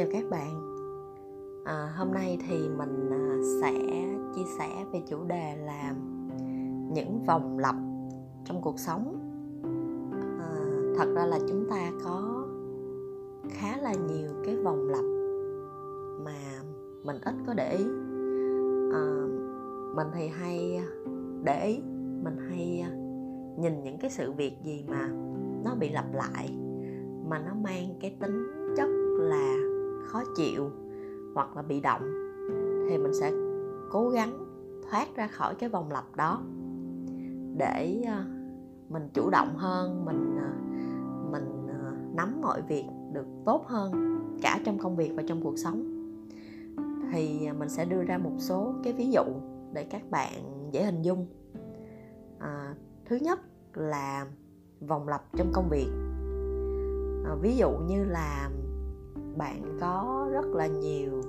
chào các bạn. À, hôm nay thì mình à, sẽ chia sẻ về chủ đề là những vòng lặp trong cuộc sống. À, thật ra là chúng ta có khá là nhiều cái vòng lặp mà mình ít có để ý. À, mình thì hay để ý mình hay nhìn những cái sự việc gì mà nó bị lặp lại mà nó mang cái tính chất là khó chịu hoặc là bị động thì mình sẽ cố gắng thoát ra khỏi cái vòng lặp đó để ờ, mình chủ động hơn mình ờ, mình ờ, nắm mọi việc được tốt hơn cả trong công việc và trong cuộc sống. Thì mình sẽ đưa ra một số cái ví dụ để các bạn dễ hình dung. À, thứ nhất là vòng lặp trong công việc. À, ví dụ như là bạn có rất là nhiều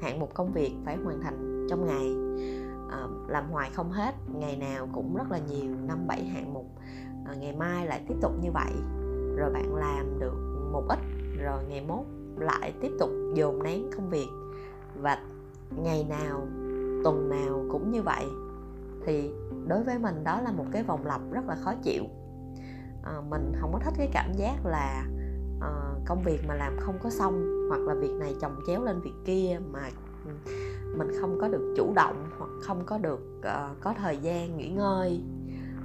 hạng mục công việc phải hoàn thành trong ngày. À, làm hoài không hết ngày nào cũng rất là nhiều năm bảy hạng mục. À, ngày mai lại tiếp tục như vậy rồi bạn làm được một ít rồi ngày mốt lại tiếp tục dồn nén công việc. Và ngày nào tuần nào cũng như vậy thì đối với mình đó là một cái vòng lặp rất là khó chịu. À, mình không có thích cái cảm giác là uh, công việc mà làm không có xong hoặc là việc này chồng chéo lên việc kia mà ừ, mình không có được chủ động hoặc không có được uh, có thời gian nghỉ ngơi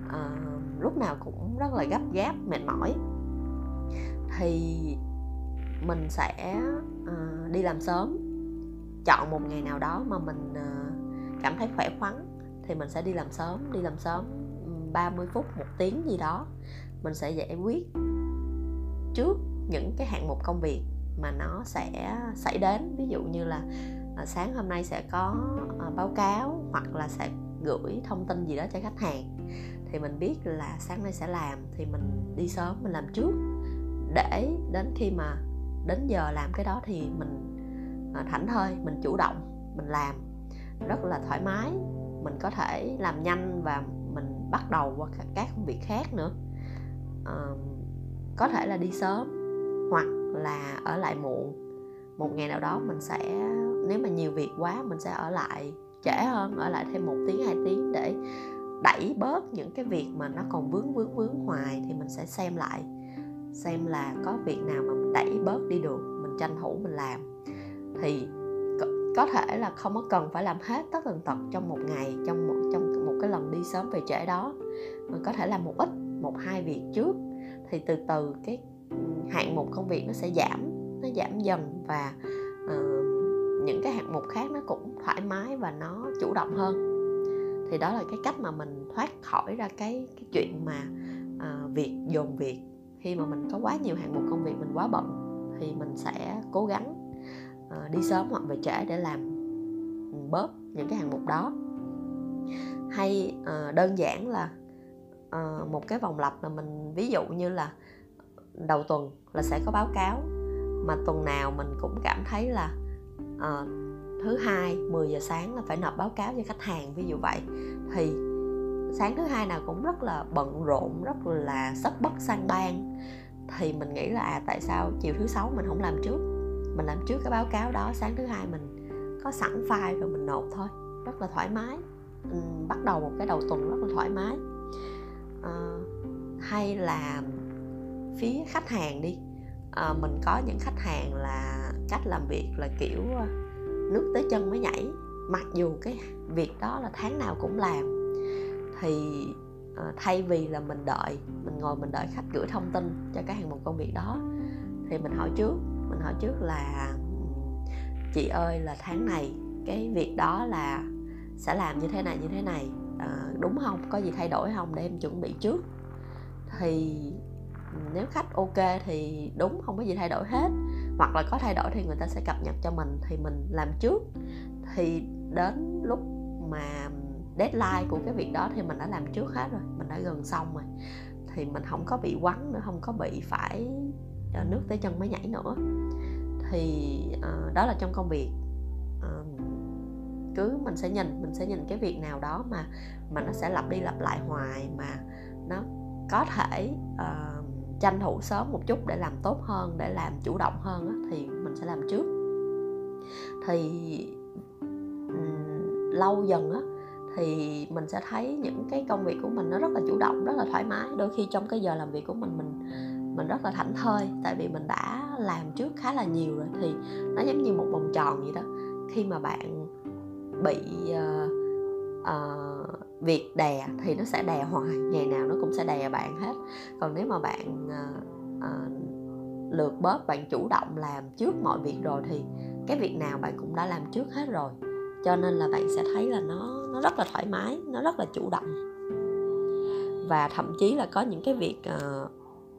uh, lúc nào cũng rất là gấp gáp mệt mỏi. Thì mình sẽ uh, đi làm sớm chọn một ngày nào đó mà mình uh, cảm thấy khỏe khoắn thì mình sẽ đi làm sớm đi làm sớm ừ, 30 phút một tiếng gì đó mình sẽ giải quyết trước những cái hạng mục công việc mà nó sẽ xảy đến. Ví dụ như là à, sáng hôm nay sẽ có à, báo cáo hoặc là sẽ gửi thông tin gì đó cho khách hàng thì mình biết là sáng nay sẽ làm thì mình đi sớm mình làm trước. Để đến khi mà đến giờ làm cái đó thì mình à, thảnh thơi mình chủ động mình làm. Rất là thoải mái mình có thể làm nhanh và mình bắt đầu qua các công việc khác nữa. À, có thể là đi sớm hoặc là ở lại muộn. Một ngày nào đó mình sẽ, nếu mà nhiều việc quá, mình sẽ ở lại trễ hơn, ở lại thêm một tiếng, hai tiếng để đẩy bớt những cái việc mà nó còn vướng vướng vướng hoài thì mình sẽ xem lại, xem là có việc nào mà mình đẩy bớt đi được, mình tranh thủ mình làm. Thì có thể là không có cần phải làm hết tất tần tật trong một ngày, trong một trong một cái lần đi sớm về trễ đó mình có thể làm một ít, một, hai việc trước. Thì từ từ cái hạng mục công việc nó sẽ giảm nó giảm dần và uh, những cái hạng mục khác nó cũng thoải mái và nó chủ động hơn. Thì đó là cái cách mà mình thoát khỏi ra cái cái chuyện mà uh, việc dồn việc. Khi mà mình có quá nhiều hạng mục công việc mình quá bận thì mình sẽ cố gắng uh, đi sớm hoặc về trễ để làm ừ, bớt những cái hạng mục đó. Hay uh, đơn giản là uh, một cái vòng lặp là mình ví dụ như là đầu tuần là sẽ có báo cáo. Mà tuần nào mình cũng cảm thấy là uh, thứ hai 10 giờ sáng là phải nộp báo cáo cho khách hàng ví dụ vậy. Thì sáng thứ hai nào cũng rất là bận rộn rất là sắp bất sang ban. Thì mình nghĩ là à tại sao chiều thứ sáu mình không làm trước? Mình làm trước cái báo cáo đó sáng thứ hai mình có sẵn file rồi mình nộp thôi. Rất là thoải mái. Mình bắt đầu một cái đầu tuần rất là thoải mái. À, hay là phía khách hàng đi. À, mình có những khách hàng là cách làm việc là kiểu ờ, nước tới chân mới nhảy. Mặc dù cái việc đó là tháng nào cũng làm. Thì à, thay vì là mình đợi mình ngồi mình đợi khách gửi thông tin cho cái hàng mục công việc đó thì mình hỏi trước mình hỏi trước là chị ơi là tháng này cái việc đó là sẽ làm như thế này như thế này à, đúng không? Có gì thay đổi không? Để em chuẩn bị trước. Thì nếu khách ok thì đúng không có gì thay đổi hết. Hoặc là có thay đổi thì người ta sẽ cập nhật cho mình thì mình làm trước. Thì đến lúc mà deadline của cái việc đó thì mình đã làm trước hết rồi mình đã gần xong rồi. Thì mình không có bị quắn nữa không có bị phải nước tới chân mới nhảy nữa. Thì uh, đó là trong công việc. Uh, cứ mình sẽ nhìn mình sẽ nhìn cái việc nào đó mà mà nó sẽ lặp đi lặp lại hoài mà nó có thể uh, tranh thủ sớm một chút để làm tốt hơn để làm chủ động hơn á, thì mình mình sẽ làm trước. Thì um, lâu dần á thì mình sẽ thấy những cái công việc của mình nó rất là chủ động rất là thoải mái. Đôi khi trong cái giờ làm việc của mình mình mình rất là thảnh thơi tại vì mình đã làm trước khá là nhiều rồi thì nó giống như một vòng tròn vậy đó. Khi mà bạn bị uh, uh, việc đè thì nó sẽ đè hoài ngày nào nó cũng sẽ đè bạn hết. Còn nếu mà bạn ờ, ờ, uh, uh, lượt bớt bạn chủ động làm trước mọi việc rồi thì cái việc nào bạn cũng đã làm trước hết rồi. Cho nên là bạn sẽ thấy là nó nó rất là thoải mái nó rất là chủ động. Và thậm chí là có những cái việc uh,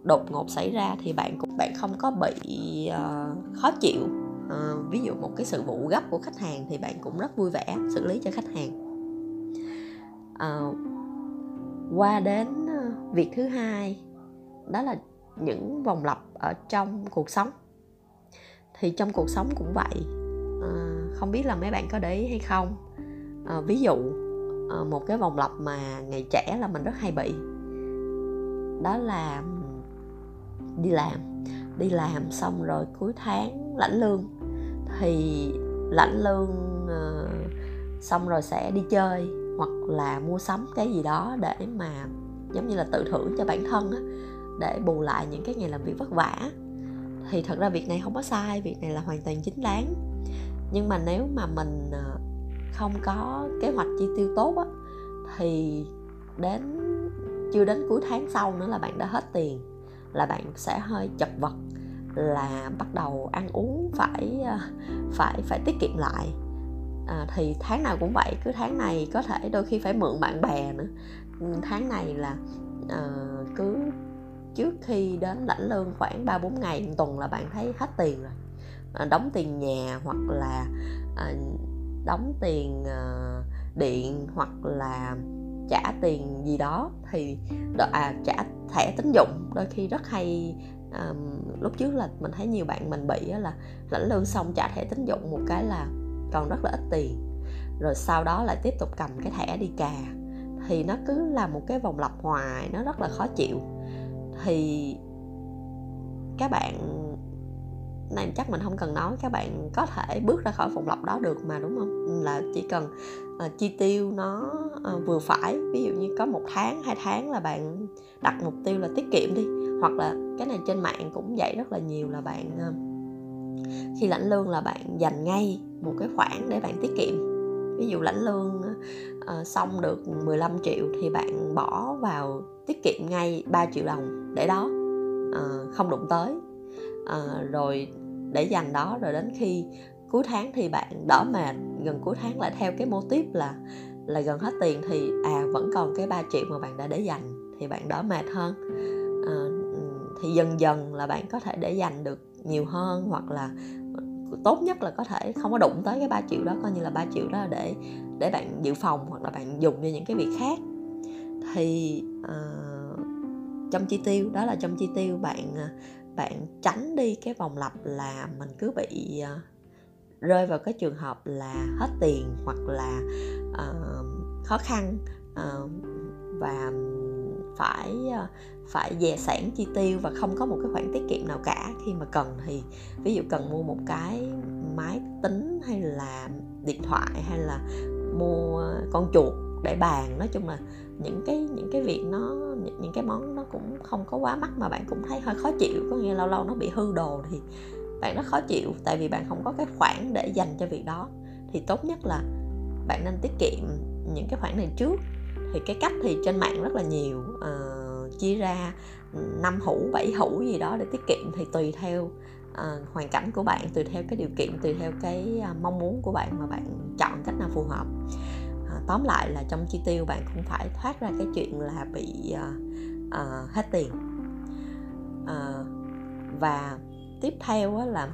đột ngột xảy ra thì bạn cũng bạn không có bị uh, khó chịu. Uh, ví dụ một cái sự vụ gấp của khách hàng thì bạn cũng rất vui vẻ xử lý cho khách hàng uh, qua đến ờ, việc thứ hai đó là những vòng lặp ở trong cuộc sống. Thì trong cuộc sống cũng vậy à, không biết là mấy bạn có để ý hay không? À, ví dụ à, một cái vòng lặp mà ngày trẻ là mình rất hay bị đó là đi làm. Đi làm xong rồi cuối tháng lãnh lương. Thì lãnh lương uh, xong rồi sẽ đi chơi hoặc là mua sắm cái gì đó để mà, giống như là, tự thưởng cho bản thân á, để bù lại những cái ngày làm việc vất vả. Thì thật ra việc này không có sai, việc này là hoàn toàn chính đáng. Nhưng mà nếu mà mình ờ, không có kế hoạch chi tiêu tốt á, thì đến, chưa đến cuối tháng sau nữa là bạn đã hết tiền, là bạn sẽ hơi chật vật, là bắt đầu ăn uống phải ờ, phải phải tiết kiệm lại à, thì tháng nào cũng vậy cứ tháng này có thể đôi khi phải mượn bạn bè nữa. Ừ, tháng này là à, cứ trước khi đến lãnh lương khoảng ba bốn ngày một tuần là bạn thấy hết tiền rồi. À, đóng tiền nhà hoặc là à, đóng tiền à, điện hoặc là trả tiền gì đó thì à, trả thẻ tín dụng. Đôi khi rất hay à, lúc trước là mình thấy nhiều bạn mình bị là lãnh lương xong trả thẻ tín dụng một cái là còn rất là ít tiền. Rồi sau đó lại tiếp tục cầm cái thẻ đi cà. Thì nó cứ là một cái vòng lặp hoài nó rất là khó chịu. Thì các bạn này chắc mình không cần nói các bạn có thể bước ra khỏi vòng lặp đó được mà đúng không? Là chỉ cần uh, chi tiêu nó uh, vừa phải. Ví dụ như có một tháng hai tháng là bạn đặt mục tiêu là tiết kiệm đi. Hoặc là cái này trên mạng cũng vậy rất là nhiều là bạn uh, khi lãnh lương là bạn dành ngay một cái khoản để bạn tiết kiệm. Ví dụ lãnh lương uh, xong được 15 triệu thì bạn bỏ vào tiết kiệm ngay 3 triệu đồng để đó. Uh, không đụng tới. Uh, rồi để dành đó rồi đến khi cuối tháng thì bạn đỡ mệt. Gần cuối tháng lại theo cái mô tiếp là là gần hết tiền thì à vẫn còn cái 3 triệu mà bạn đã để dành thì bạn đỡ mệt hơn. À, thì dần dần là bạn có thể để dành được nhiều hơn hoặc là tốt nhất là có thể không có đụng tới cái 3 triệu đó coi như là 3 triệu đó để để bạn dự phòng hoặc là bạn dùng cho những cái việc khác. Thì uh, trong chi tiêu đó là trong chi tiêu bạn ờ, bạn tránh đi cái vòng lặp là mình cứ bị uh, rơi vào cái trường hợp là hết tiền hoặc là uh, khó khăn uh, và phải ờ, phải dè sản chi tiêu và không có một cái khoản tiết kiệm nào cả. Khi mà cần thì, ví dụ cần mua một cái máy tính hay là điện thoại hay là mua con chuột để bàn, nói chung là những cái những cái việc nó những cái món nó cũng không có quá mắc mà bạn cũng thấy hơi khó chịu, có nghĩa lâu lâu nó bị hư đồ thì bạn rất khó chịu, tại vì bạn không có cái khoản để dành cho việc đó. Thì tốt nhất là bạn nên tiết kiệm những cái khoản này trước thì cái cách thì trên mạng rất là nhiều uh, chia ra ừ, năm hũ bảy hũ gì đó để tiết kiệm thì tùy theo uh, hoàn cảnh của bạn tùy theo cái điều kiện tùy theo cái uh, mong muốn của bạn mà bạn chọn cách nào phù hợp. Uh, tóm lại là trong chi tiêu bạn cũng phải thoát ra cái chuyện là bị uh, uh, hết tiền. Uh, và tiếp theo á, là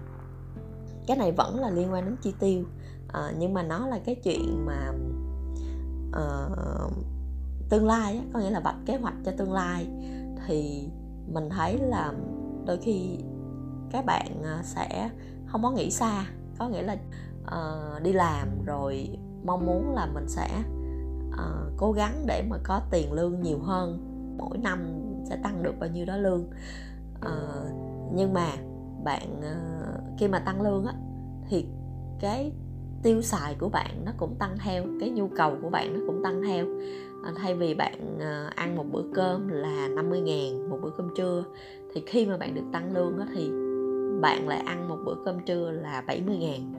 cái này vẫn là liên quan đến chi tiêu uh, nhưng mà nó là cái chuyện mà uh, tương lai á, có nghĩa là vạch kế hoạch cho tương lai thì mình thấy là đôi khi các bạn à, sẽ không có nghĩ xa. Có nghĩa là uh, đi làm rồi mong muốn là mình sẽ uh, cố gắng để mà có tiền lương nhiều hơn. Mỗi năm sẽ tăng được bao nhiêu đó lương. Uh, nhưng mà bạn uh, khi mà tăng lương á thì cái tiêu xài của bạn nó cũng tăng theo cái nhu cầu của bạn nó cũng tăng theo. Ờ, thay vì bạn ờ, ăn một bữa cơm là 50 ngàn một bữa cơm trưa thì khi mà bạn được tăng lương đó thì bạn lại ăn một bữa cơm trưa là 70 ngàn.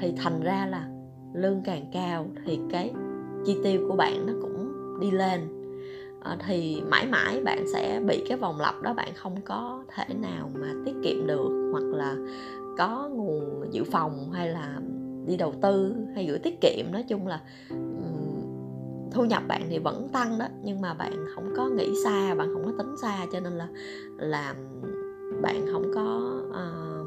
Thì thành ra là lương càng cao thì cái chi tiêu của bạn nó cũng đi lên. À, thì mãi mãi bạn sẽ bị cái vòng lặp đó bạn không có thể nào mà tiết kiệm được hoặc là có nguồn dự phòng hay là đi đầu tư hay gửi tiết kiệm. Nói chung là thu nhập bạn thì vẫn tăng đó nhưng mà bạn không có nghĩ xa bạn không có tính xa cho nên là là bạn không có uh,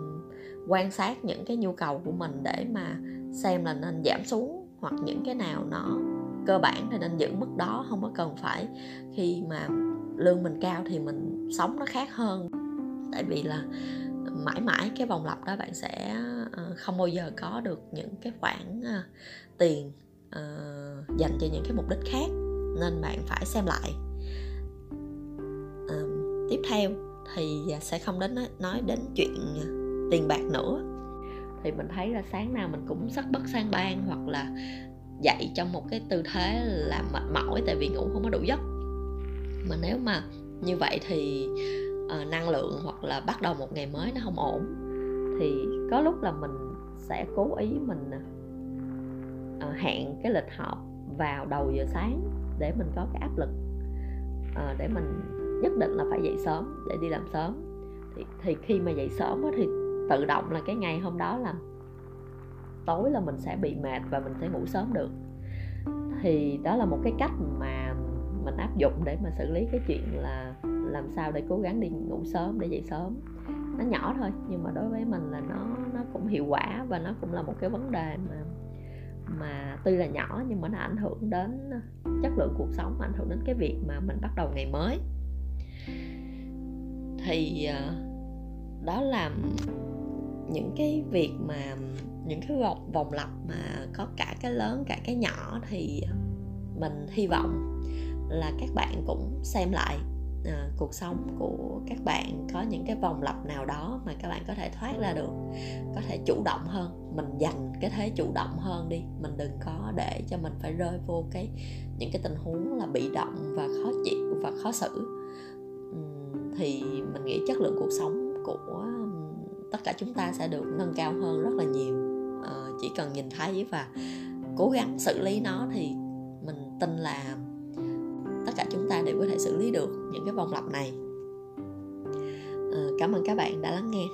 quan sát những cái nhu cầu của mình để mà xem là nên giảm xuống hoặc những cái nào nó cơ bản thì nên giữ mức đó không có cần phải khi mà lương mình cao thì mình sống nó khác hơn. Tại vì là mãi mãi cái vòng lặp đó bạn sẽ ờ, không bao giờ có được những cái khoản ờ, tiền uh, dành cho những cái mục đích khác nên bạn phải xem lại. Uh, tiếp theo thì sẽ không đến nói đến chuyện tiền bạc nữa. Thì mình thấy là sáng nào mình cũng sắc bất sang ban hoặc là dậy trong một cái tư thế là mệt mỏi tại vì ngủ không có đủ giấc. Mà nếu mà như vậy thì uh, năng lượng hoặc là bắt đầu một ngày mới nó không ổn thì có lúc là mình sẽ cố ý mình à, Ờ, hẹn cái lịch họp vào đầu giờ sáng để mình có cái áp lực. À, để mình nhất định là phải dậy sớm để đi làm sớm. Thì, thì khi mà dậy sớm đó, thì tự động là cái ngày hôm đó là tối là mình sẽ bị mệt và mình sẽ ngủ sớm được. Thì đó là một cái cách mà mình áp dụng để mà xử lý cái chuyện là làm sao để cố gắng đi ngủ sớm để dậy sớm. Nó nhỏ thôi nhưng mà đối với mình là nó nó cũng hiệu quả và nó cũng là một cái vấn đề mà mà tuy là nhỏ nhưng mà nó ảnh hưởng đến ờ, chất lượng cuộc sống, ảnh hưởng đến cái việc mà mình bắt đầu ngày mới. Thì ờ, đó là những cái việc mà, những cái vòng vòng lặp mà có cả cái lớn, cả cái nhỏ thì mình hy vọng là các bạn cũng xem lại à, cuộc sống của các bạn có những cái vòng lặp nào đó mà các bạn có thể thoát ra được có thể chủ động hơn mình dành cái thế chủ động hơn đi mình đừng có để cho mình phải rơi vô cái những cái tình huống là bị động và khó chịu và khó xử. Thì mình nghĩ chất lượng cuộc sống của tất cả chúng ta sẽ được nâng cao hơn rất là nhiều. À, chỉ cần nhìn thấy và cố gắng xử lý nó thì mình tin là tất cả chúng ta đều có thể xử lý được những cái vòng lặp này. À, cảm ơn các bạn đã lắng nghe.